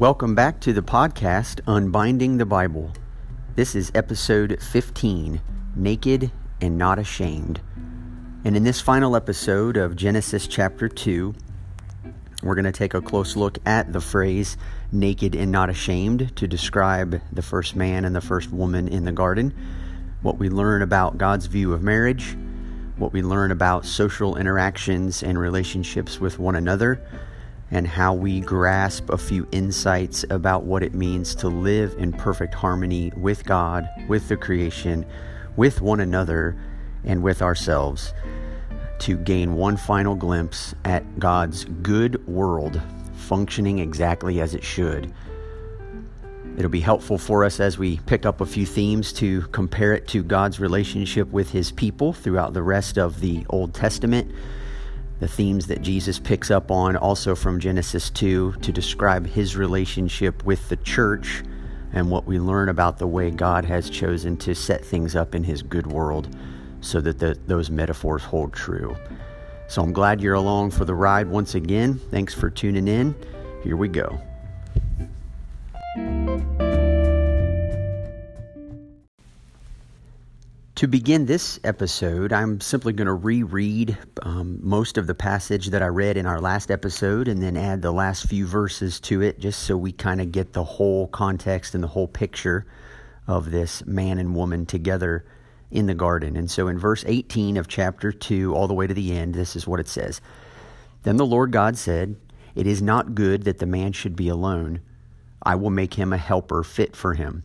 Welcome back to the podcast Unbinding the Bible. This is episode 15 Naked and Not Ashamed. And in this final episode of Genesis chapter 2, we're going to take a close look at the phrase naked and not ashamed to describe the first man and the first woman in the garden, what we learn about God's view of marriage, what we learn about social interactions and relationships with one another and how we grasp a few insights about what it means to live in perfect harmony with God, with the creation, with one another, and with ourselves to gain one final glimpse at God's good world functioning exactly as it should. It'll be helpful for us as we pick up a few themes to compare it to God's relationship with his people throughout the rest of the Old Testament the themes that Jesus picks up on also from Genesis 2 to describe his relationship with the church and what we learn about the way God has chosen to set things up in his good world so that the, those metaphors hold true. So I'm glad you're along for the ride once again. Thanks for tuning in. Here we go. To begin this episode, I'm simply going to reread um, most of the passage that I read in our last episode and then add the last few verses to it just so we kind of get the whole context and the whole picture of this man and woman together in the garden. And so in verse 18 of chapter 2, all the way to the end, this is what it says Then the Lord God said, It is not good that the man should be alone. I will make him a helper fit for him.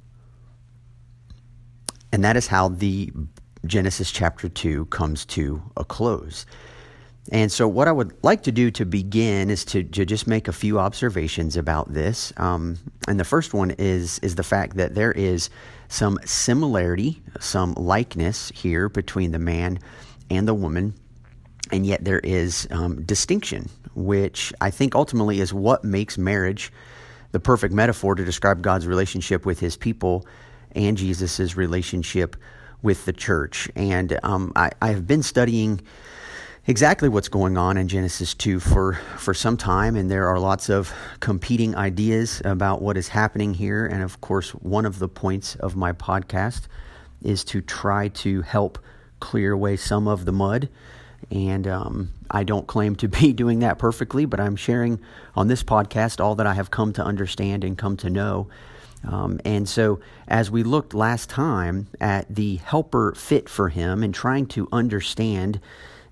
And that is how the Genesis chapter 2 comes to a close. And so, what I would like to do to begin is to, to just make a few observations about this. Um, and the first one is, is the fact that there is some similarity, some likeness here between the man and the woman, and yet there is um, distinction, which I think ultimately is what makes marriage the perfect metaphor to describe God's relationship with his people and Jesus' relationship with the church. And um, I, I have been studying exactly what's going on in Genesis 2 for, for some time, and there are lots of competing ideas about what is happening here. And of course, one of the points of my podcast is to try to help clear away some of the mud. And um, I don't claim to be doing that perfectly, but I'm sharing on this podcast all that I have come to understand and come to know um, and so, as we looked last time at the helper fit for him and trying to understand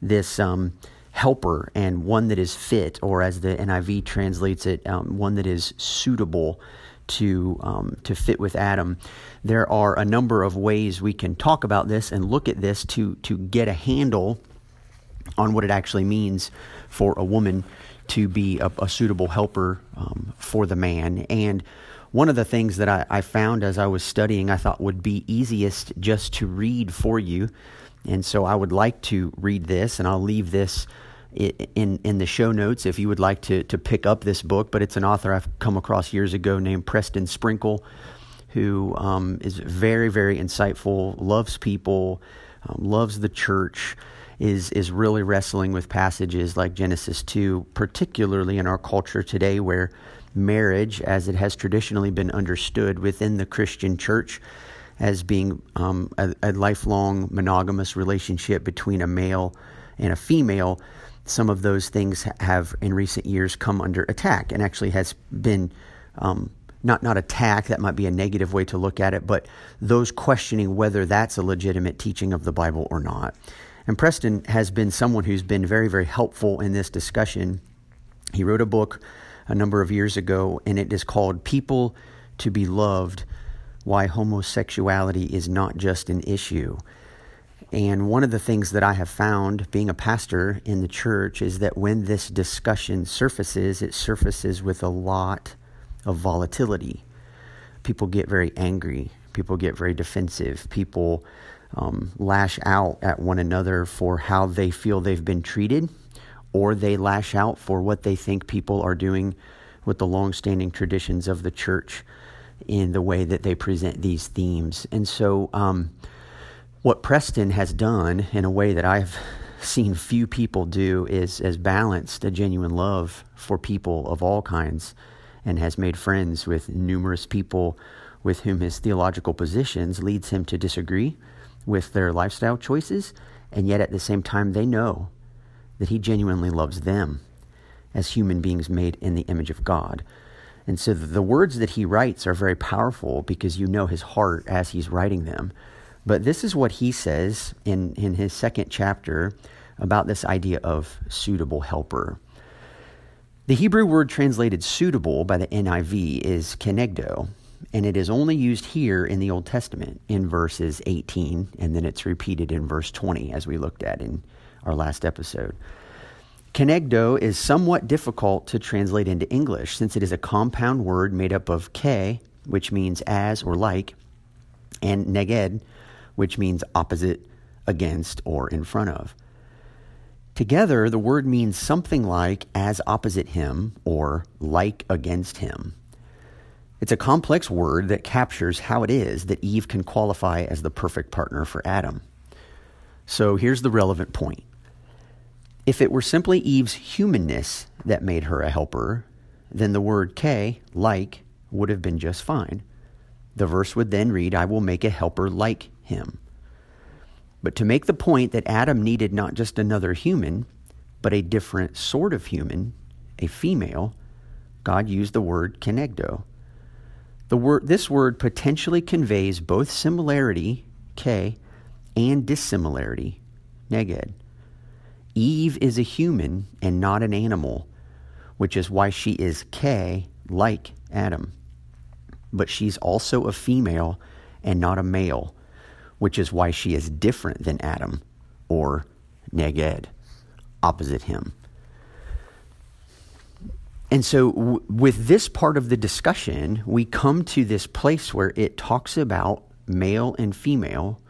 this um, helper and one that is fit, or as the NIV translates it, um, one that is suitable to um, to fit with Adam. There are a number of ways we can talk about this and look at this to to get a handle on what it actually means for a woman to be a, a suitable helper um, for the man and one of the things that I, I, found as I was studying, I thought would be easiest just to read for you. And so I would like to read this, and I'll leave this in, in the show notes if you would like to, to pick up this book. But it's an author I've come across years ago named Preston Sprinkle, who um, is very, very insightful, loves people, um, loves the church. Is, is really wrestling with passages like Genesis 2, particularly in our culture today where marriage, as it has traditionally been understood within the Christian church, as being um, a, a, lifelong monogamous relationship between a male and a female, some of those things have in recent years come under attack and actually has been um, not not attack that might be a negative way to look at it but those questioning whether that's a legitimate teaching of the bible or not. And preston has been someone who's been very very helpful in this discussion. He wrote a book a number of years ago and it is called people to be loved why homosexuality is not just an issue. And one of the things that I have found being a pastor in the church is that when this discussion surfaces, it surfaces with a lot of volatility. People get very angry, people get very defensive, people um, lash out at one another for how they feel they've been treated, or they lash out for what they think people are doing with the long-standing traditions of the church in the way that they present these themes. And so, um, what Preston has done in a way that I've seen few people do is has balanced a genuine love for people of all kinds and has made friends with numerous people with whom his theological positions leads him to disagree with their lifestyle choices and yet at the same time they know that he genuinely loves them as human beings made in the image of God. And so the words that he writes are very powerful because you know his heart as he's writing them. But this is what he says in, in his second chapter about this idea of suitable helper. The Hebrew word translated suitable by the NIV is kenegdo, and it is only used here in the Old Testament in verses 18, and then it's repeated in verse 20, as we looked at in our last episode. Kenegdo is somewhat difficult to translate into English since it is a compound word made up of ke, which means as or like, and neged, which means opposite, against, or in front of. Together, the word means something like as opposite him or like against him. It's a complex word that captures how it is that Eve can qualify as the perfect partner for Adam. So here's the relevant point. If it were simply Eve's humanness that made her a helper, then the word ke, like, would have been just fine. The verse would then read, I will make a helper like him. But to make the point that Adam needed not just another human, but a different sort of human, a female, God used the word kenegdo. The word, this word potentially conveys both similarity, ke, and dissimilarity, neged. Eve is a human and not an animal, which is why she is ke, like Adam. But she's also a female and not a male, which is why she is different than Adam or Neged, opposite him. And so, w- with this part of the discussion, we come to this place where it talks about male and female,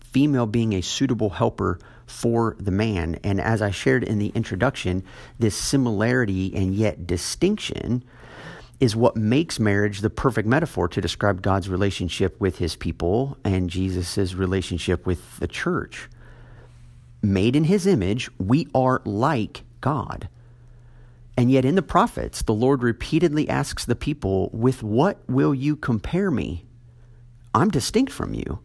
female being a suitable helper for the man. And as I shared in the introduction, this similarity and yet distinction is what makes marriage the perfect metaphor to describe God's relationship with his people and Jesus' relationship with the church. Made in his image, we are like God. And yet, in the prophets, the Lord repeatedly asks the people, With what will you compare me? I'm distinct from you.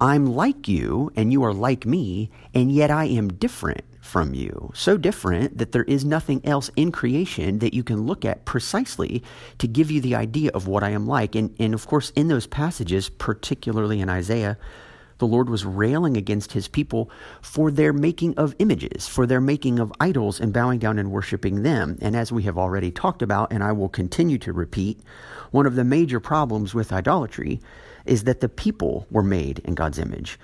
I'm like you, and you are like me, and yet I am different from you. So different that there is nothing else in creation that you can look at precisely to give you the idea of what I am like. And, and of course, in those passages, particularly in Isaiah, the Lord was railing against his people for their making of images, for their making of idols and bowing down and worshiping them. And as we have already talked about, and I will continue to repeat, one of the major problems with idolatry is that the people were made in God's image.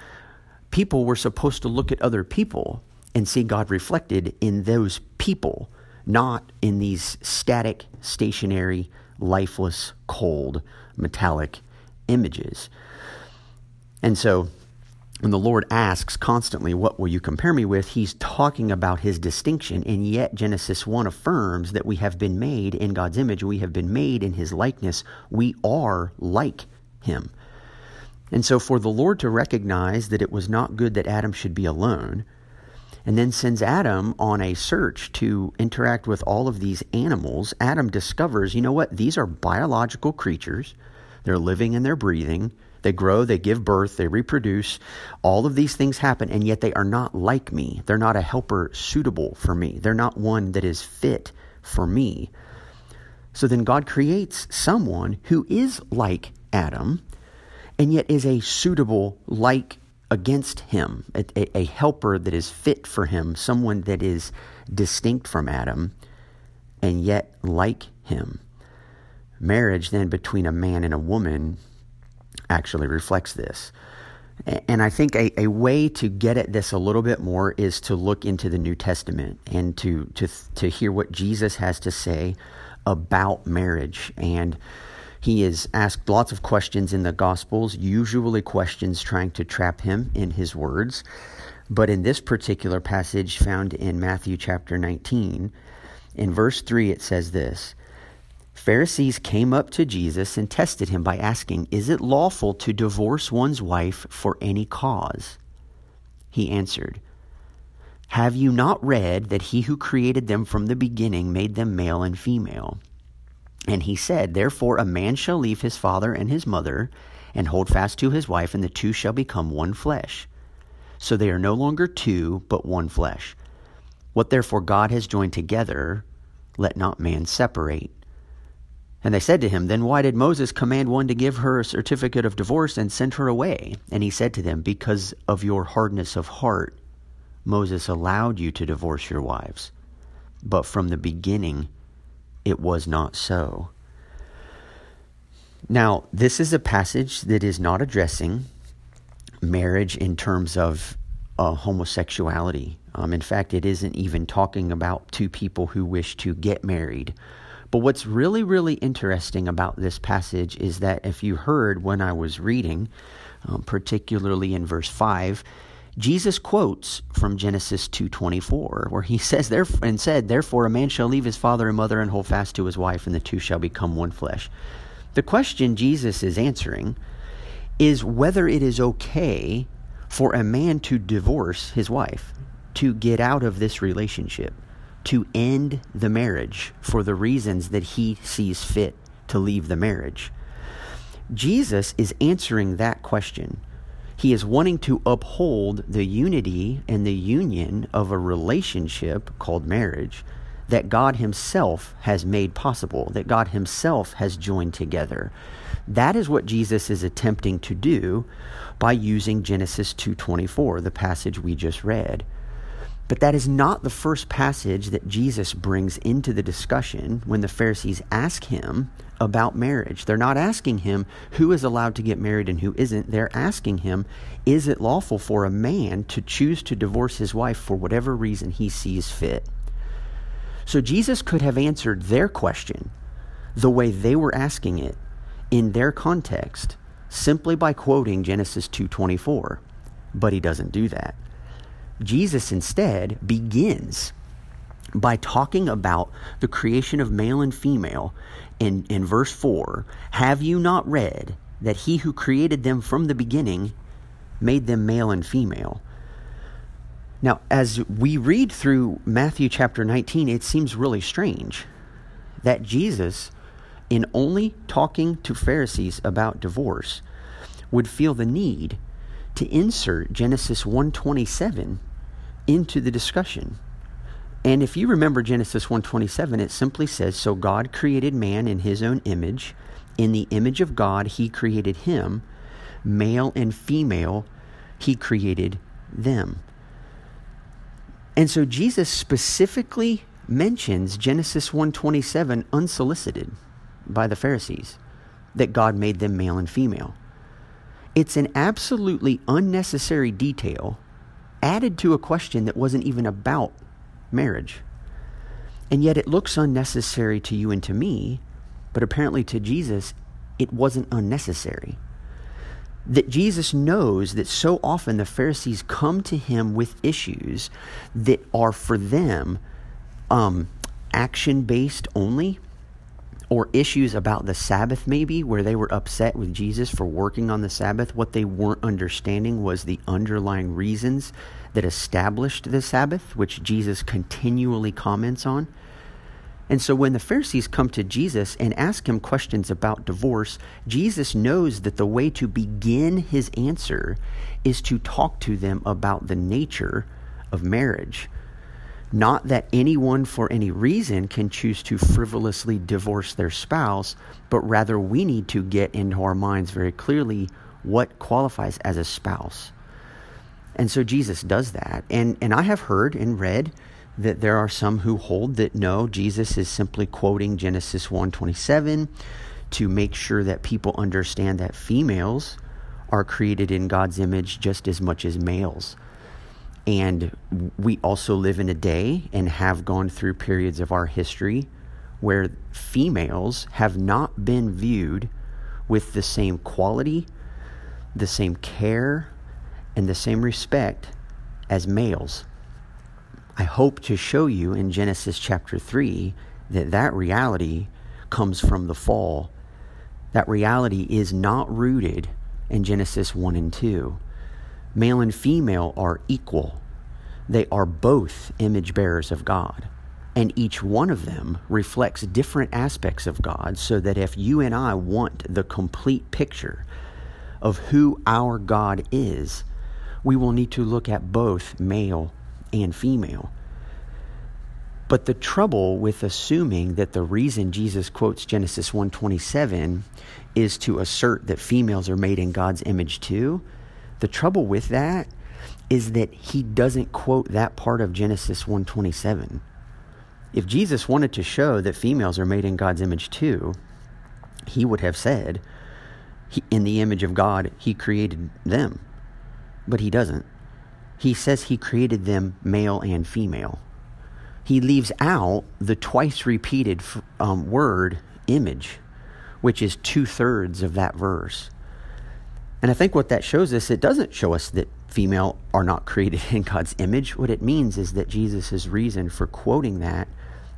People were supposed to look at other people and see God reflected in those people, not in these static, stationary, lifeless, cold, metallic images. And so, when the Lord asks constantly, What will you compare me with? he's talking about his distinction. And yet, Genesis 1 affirms that we have been made in God's image, we have been made in his likeness, we are like him. And so, for the Lord to recognize that it was not good that Adam should be alone, and then sends Adam on a search to interact with all of these animals. Adam discovers, you know what? These are biological creatures. They're living and they're breathing. They grow, they give birth, they reproduce. All of these things happen, and yet they are not like me. They're not a helper suitable for me. They're not one that is fit for me. So then God creates someone who is like Adam and yet is a suitable like against him, a, a, a, helper that is fit for him, someone that is distinct from Adam and yet like him. Marriage, then, between a man and a woman actually reflects this. And I think a, a way to get at this a little bit more is to look into the New Testament and to, to, to hear what Jesus has to say about marriage. And he is asked lots of questions in the Gospels, usually questions trying to trap him in his words. But in this particular passage found in Matthew chapter 19, in verse 3, it says this Pharisees came up to Jesus and tested him by asking, Is it lawful to divorce one's wife for any cause? He answered, Have you not read that he who created them from the beginning made them male and female? And he said, Therefore a man shall leave his father and his mother and hold fast to his wife, and the two shall become one flesh. So they are no longer two, but one flesh. What therefore God has joined together, let not man separate. And they said to him, Then why did Moses command one to give her a certificate of divorce and send her away? And he said to them, Because of your hardness of heart, Moses allowed you to divorce your wives. But from the beginning, it was not so. Now, this is a passage that is not addressing marriage in terms of uh, homosexuality. Um, in fact, it isn't even talking about two people who wish to get married but what's really, really interesting about this passage is that if you heard when I was reading, um, particularly in verse 5, Jesus quotes from Genesis 2:24 where he says there and said therefore a man shall leave his father and mother and hold fast to his wife and the two shall become one flesh. The question Jesus is answering is whether it is okay for a man to divorce his wife, to get out of this relationship to end the marriage for the reasons that he sees fit to leave the marriage? Jesus is answering that question. He is wanting to uphold the unity and the union of a relationship called marriage that God Himself has made possible, that God Himself has joined together. That is what Jesus is attempting to do by using Genesis 2:24, the passage we just read. But that is not the first passage that Jesus brings into the discussion when the Pharisees ask him about marriage. They're not asking him who is allowed to get married and who isn't. They're asking him, is it lawful for a man to choose to divorce his wife for whatever reason he sees fit? So Jesus could have answered their question the way they were asking it in their context simply by quoting Genesis 2:24, but he doesn't do that. Jesus instead begins by talking about the creation of male and female in, in verse 4 Have you not read that he who created them from the beginning made them male and female? Now, as we read through Matthew chapter 19, it seems really strange that Jesus, in only talking to Pharisees about divorce, would feel the need to insert Genesis 127 into the discussion. And if you remember Genesis 127, it simply says, "So God created man in his own image, in the image of God he created him, male and female he created them." And so Jesus specifically mentions Genesis 127 unsolicited by the Pharisees that God made them male and female. It's an absolutely unnecessary detail added to a question that wasn't even about marriage. And yet it looks unnecessary to you and to me, but apparently to Jesus, it wasn't unnecessary. That Jesus knows that so often the Pharisees come to him with issues that are for them um, action based only or issues about the Sabbath, maybe, where they were upset with Jesus for working on the Sabbath. What they weren't understanding was the underlying reasons that established the Sabbath, which Jesus continually comments on. And so when the Pharisees come to Jesus and ask him questions about divorce, Jesus knows that the way to begin his answer is to talk to them about the nature of marriage. Not that anyone for any reason can choose to frivolously divorce their spouse, but rather we need to get into our minds very clearly what qualifies as a spouse. And so Jesus does that. And, and I have heard and read that there are some who hold that no, Jesus is simply quoting Genesis 127 to make sure that people understand that females are created in God's image just as much as males. And we also live in a day and have gone through periods of our history where females have not been viewed with the same quality, the same care, and the same respect as males. I hope to show you in Genesis chapter 3 that that reality comes from the fall. That reality is not rooted in Genesis 1 and 2. Male and female are equal, they are both image bearers of God. And each one of them reflects different aspects of God, so that if you and I want the complete picture of who our God is, we will need to look at both male and female. But the trouble with assuming that the reason Jesus quotes Genesis 127 is to assert that females are made in God's image too, the trouble with that is that he doesn't quote that part of Genesis 127. If Jesus wanted to show that females are made in God's image too, he would have said, in the image of God, he created them but he doesn't. He says he created them male and female. He leaves out the twice repeated um, word image, which is two thirds of that verse. And I think what that shows us, it doesn't show us that female are not created in God's image. What it means is that Jesus' reason for quoting that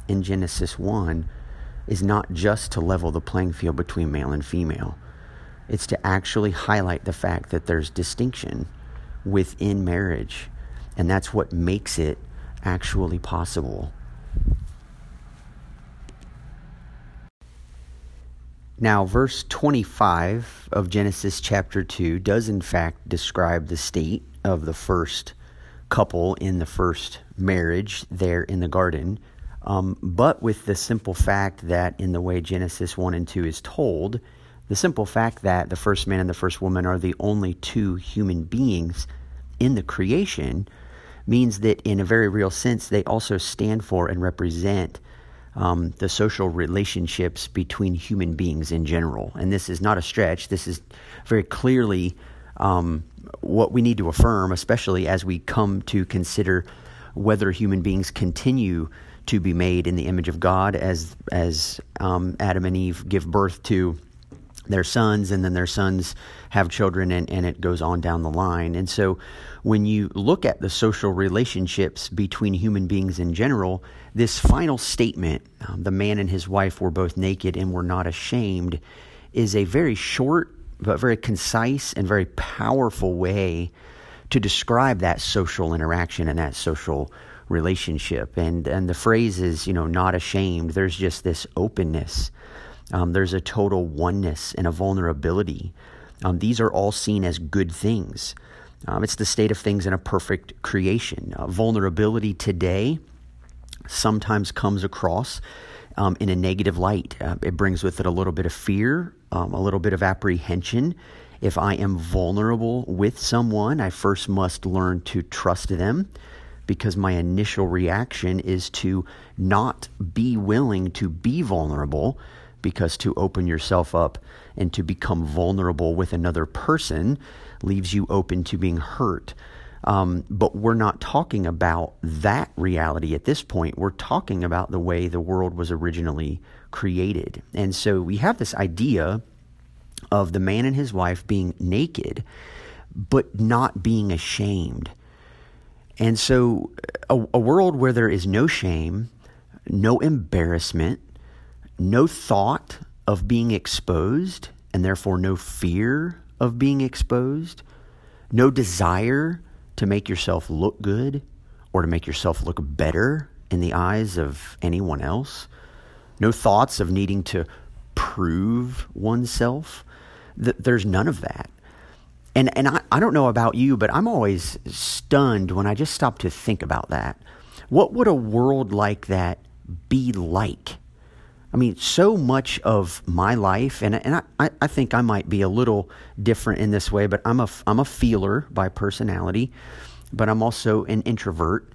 in Genesis 1 is not just to level the playing field between male and female, it's to actually highlight the fact that there's distinction within marriage. And that's what makes it actually possible. Now, verse 25 of Genesis chapter 2 does, in fact, describe the state of the first couple in the first marriage there in the garden. Um, but with the simple fact that, in the way Genesis 1 and 2 is told, the simple fact that the first man and the first woman are the only two human beings in the creation means that, in a very real sense, they also stand for and represent um, the social relationships between human beings in general. And this is not a stretch. This is very clearly um, what we need to affirm, especially as we come to consider whether human beings continue to be made in the image of God as as um, Adam and Eve give birth to their sons, and then their sons have children, and, and it goes on down the line. And so, when you look at the social relationships between human beings in general, this final statement, um, the man and his wife were both naked and were not ashamed, is a very short but very concise and very powerful way to describe that social interaction and that social relationship. And and the phrase is, you know, not ashamed. There's just this openness um, there's a total oneness and a vulnerability. Um, these are all seen as good things. Um, it's the state of things in a perfect creation. Uh, vulnerability today sometimes comes across um, in a negative light. Uh, it brings with it a little bit of fear, um, a little bit of apprehension. If I am vulnerable with someone, I first must learn to trust them because my initial reaction is to not be willing to be vulnerable because to open yourself up and to become vulnerable with another person leaves you open to being hurt. Um, but we're not talking about that reality at this point. We're talking about the way the world was originally created. And so we have this idea of the man and his wife being naked, but not being ashamed. And so a, a world where there is no shame, no embarrassment, no thought of being exposed, and therefore no fear of being exposed, no desire to make yourself look good or to make yourself look better in the eyes of anyone else, no thoughts of needing to prove oneself. There's none of that. And, and I, I don't know about you, but I'm always stunned when I just stop to think about that What would a world like that be like? I mean, so much of my life, and, and I, I think I might be a little different in this way, but I'm a, I'm a feeler by personality, but I'm also an introvert.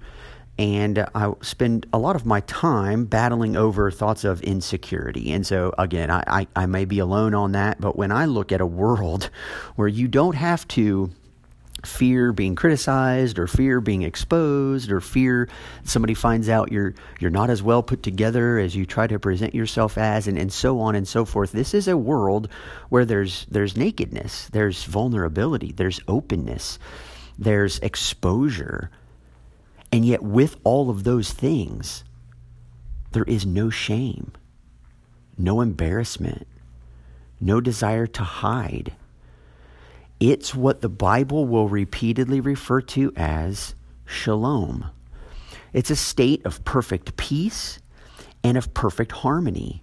And I spend a lot of my time battling over thoughts of insecurity. And so, again, I, I, I may be alone on that, but when I look at a world where you don't have to fear being criticized or fear being exposed or fear somebody finds out you're you're not as well put together as you try to present yourself as and, and so on and so forth. This is a world where there's there's nakedness there's vulnerability there's openness there's exposure. And yet with all of those things there is no shame no embarrassment no desire to hide it's what the Bible will repeatedly refer to as shalom. It's a state of perfect peace and of perfect harmony.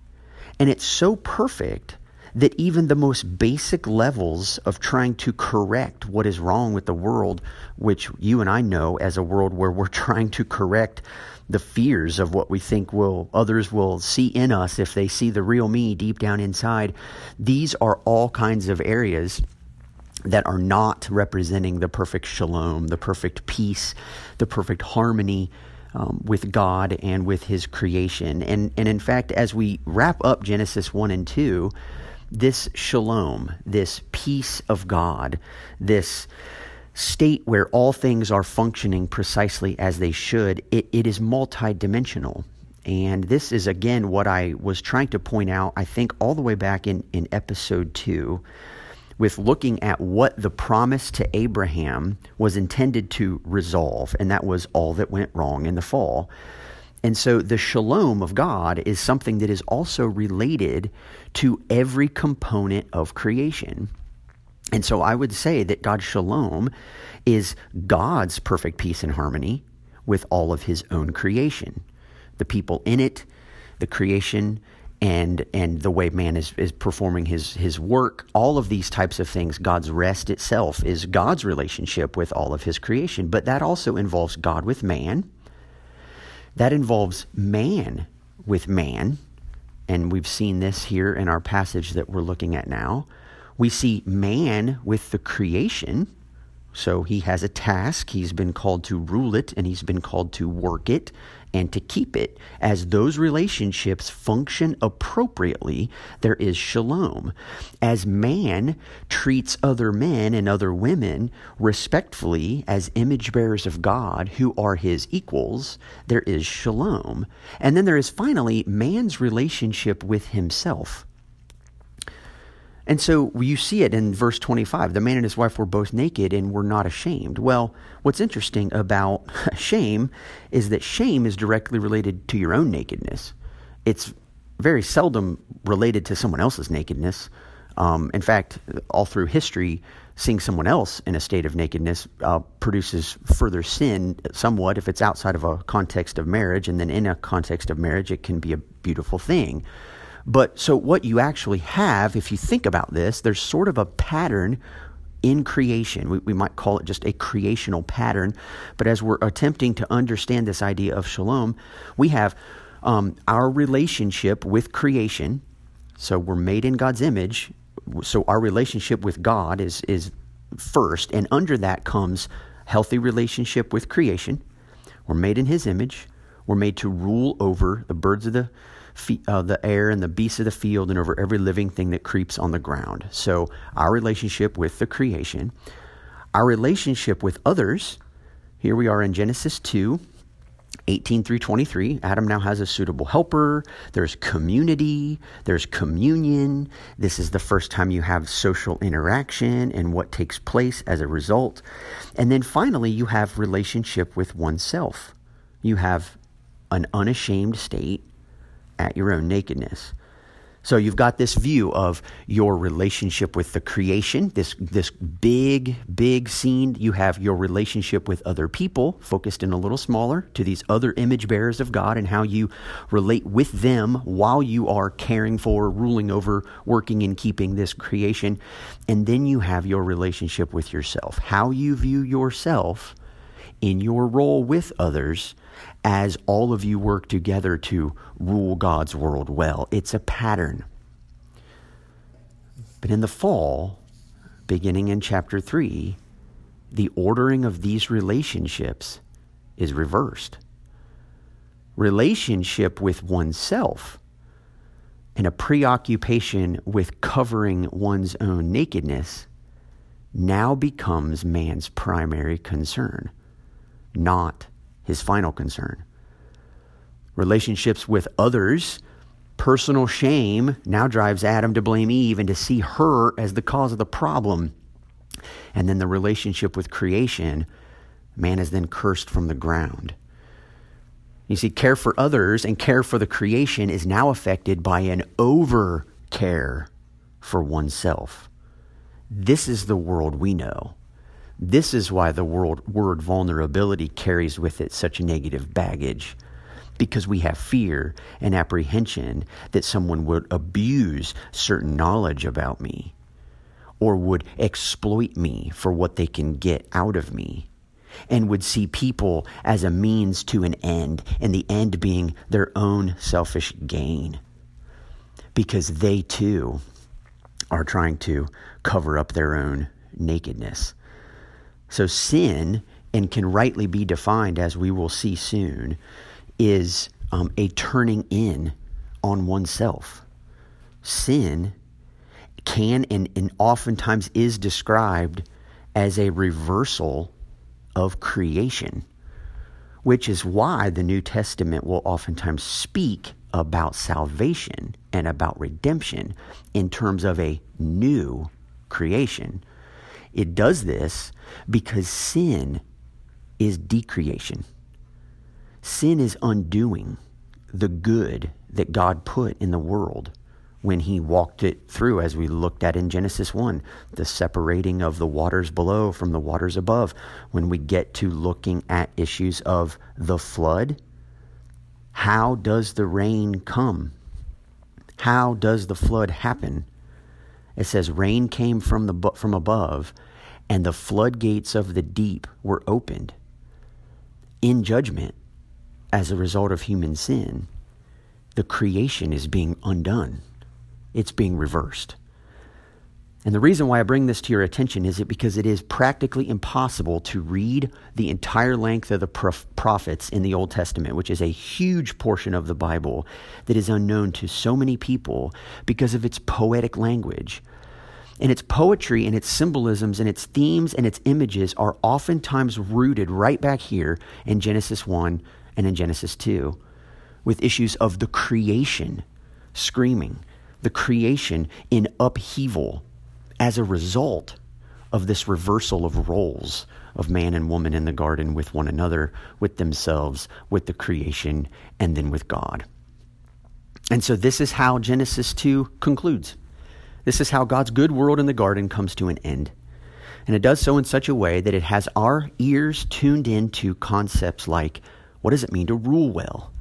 And it's so perfect that even the most basic levels of trying to correct what is wrong with the world, which you and I know as a world where we're trying to correct the fears of what we think will others will see in us if they see the real me deep down inside, these are all kinds of areas that are not representing the perfect shalom, the perfect peace, the perfect harmony um, with God and with His creation. And, and in fact, as we wrap up Genesis 1 and 2, this shalom, this peace of God, this state where all things are functioning precisely as they should, it, it is multidimensional. And this is, again, what I was trying to point out, I think, all the way back in, in episode 2 with looking at what the promise to Abraham was intended to resolve, and that was all that went wrong in the fall. And so the shalom of God is something that is also related to every component of creation. And so I would say that God's shalom is God's perfect peace and harmony with all of his own creation. The people in it, the creation, and and the way man is, is performing his his work all of these types of things god's rest itself is god's relationship with all of his creation. But that also involves god with man. That involves man with man. And we've seen this here in our passage that we're looking at now. We see man with the creation. So he has a task. He's been called to rule it and he's been called to work it and to keep it. As those relationships function appropriately, there is shalom. As man treats other men and other women respectfully as image bearers of God who are his equals, there is shalom. And then there is finally man's relationship with himself. And so you see it in verse 25. The man and his wife were both naked and were not ashamed. Well, what's interesting about shame is that shame is directly related to your own nakedness. It's very seldom related to someone else's nakedness. Um, in fact, all through history, seeing someone else in a state of nakedness uh, produces further sin somewhat if it's outside of a context of marriage. And then in a context of marriage, it can be a beautiful thing. But so what you actually have, if you think about this, there's sort of a pattern in creation. We, we might call it just a creational pattern. But as we're attempting to understand this idea of shalom, we have um, our relationship with creation. So we're made in God's image. So our relationship with God is, is first. And under that comes healthy relationship with creation. We're made in His image. We're made to rule over the birds of the uh, the air and the beasts of the field and over every living thing that creeps on the ground. So, our relationship with the creation, our relationship with others. Here we are in Genesis 2, 18 through 23, Adam now has a suitable helper. There's community, there's communion. This is the first time you have social interaction and what takes place as a result. And then finally, you have relationship with oneself. You have an unashamed state at your own nakedness. So you've got this view of your relationship with the creation, this this big big scene. You have your relationship with other people, focused in a little smaller to these other image bearers of God and how you relate with them while you are caring for, ruling over, working and keeping this creation. And then you have your relationship with yourself. How you view yourself in your role with others as all of you work together to rule God's world well. It's a pattern. But in the fall, beginning in chapter 3, the ordering of these relationships is reversed. Relationship with oneself and a preoccupation with covering one's own nakedness now becomes man's primary concern, not his final concern. Relationships with others, personal shame now drives Adam to blame Eve and to see her as the cause of the problem. And then the relationship with creation, man is then cursed from the ground. You see, care for others and care for the creation is now affected by an over care for oneself. This is the world we know. This is why the word vulnerability carries with it such negative baggage. Because we have fear and apprehension that someone would abuse certain knowledge about me or would exploit me for what they can get out of me and would see people as a means to an end, and the end being their own selfish gain. Because they too are trying to cover up their own nakedness. So sin, and can rightly be defined as we will see soon, is um, a turning in on oneself. Sin can and, and oftentimes is described as a reversal of creation, which is why the New Testament will oftentimes speak about salvation and about redemption in terms of a new creation. It does this because sin is decreation. Sin is undoing the good that God put in the world when he walked it through, as we looked at in Genesis 1, the separating of the waters below from the waters above. When we get to looking at issues of the flood, how does the rain come? How does the flood happen? It says, Rain came from, the, from above, and the floodgates of the deep were opened in judgment as a result of human sin. The creation is being undone it's being reversed. And the reason why I bring this to your attention is it because it is practically impossible to read the entire length of the prophets in the Old Testament, which is a huge portion of the Bible that is unknown to so many people because of its poetic language. And its poetry and its symbolisms and its themes and its images are oftentimes rooted right back here in Genesis 1 and in Genesis 2 with issues of the creation screaming the creation in upheaval as a result of this reversal of roles of man and woman in the garden with one another, with themselves, with the creation, and then with God. And so this is how Genesis 2 concludes. This is how God's good world in the garden comes to an end. And it does so in such a way that it has our ears tuned in to concepts like what does it mean to rule well?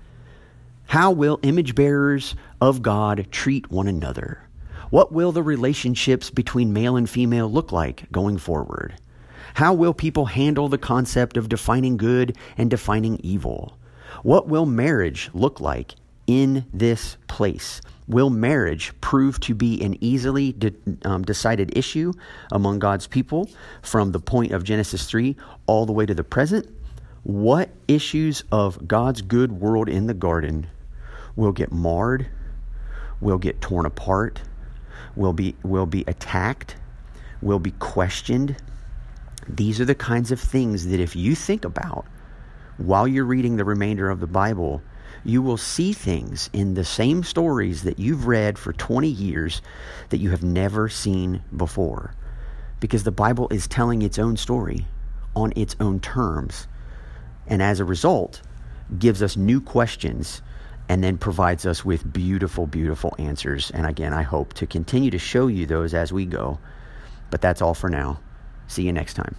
How will image bearers of God treat one another? What will the relationships between male and female look like going forward? How will people handle the concept of defining good and defining evil? What will marriage look like in this place? Will marriage prove to be an easily de- um, decided issue among God's people from the point of Genesis 3 all the way to the present? What issues of God's good world in the garden will get marred, will get torn apart, will be, will be attacked, will be questioned. These are the kinds of things that if you think about while you're reading the remainder of the Bible, you will see things in the same stories that you've read for 20 years that you have never seen before. Because the Bible is telling its own story on its own terms. And as a result, gives us new questions and then provides us with beautiful, beautiful answers. And again, I hope to continue to show you those as we go. But that's all for now. See you next time.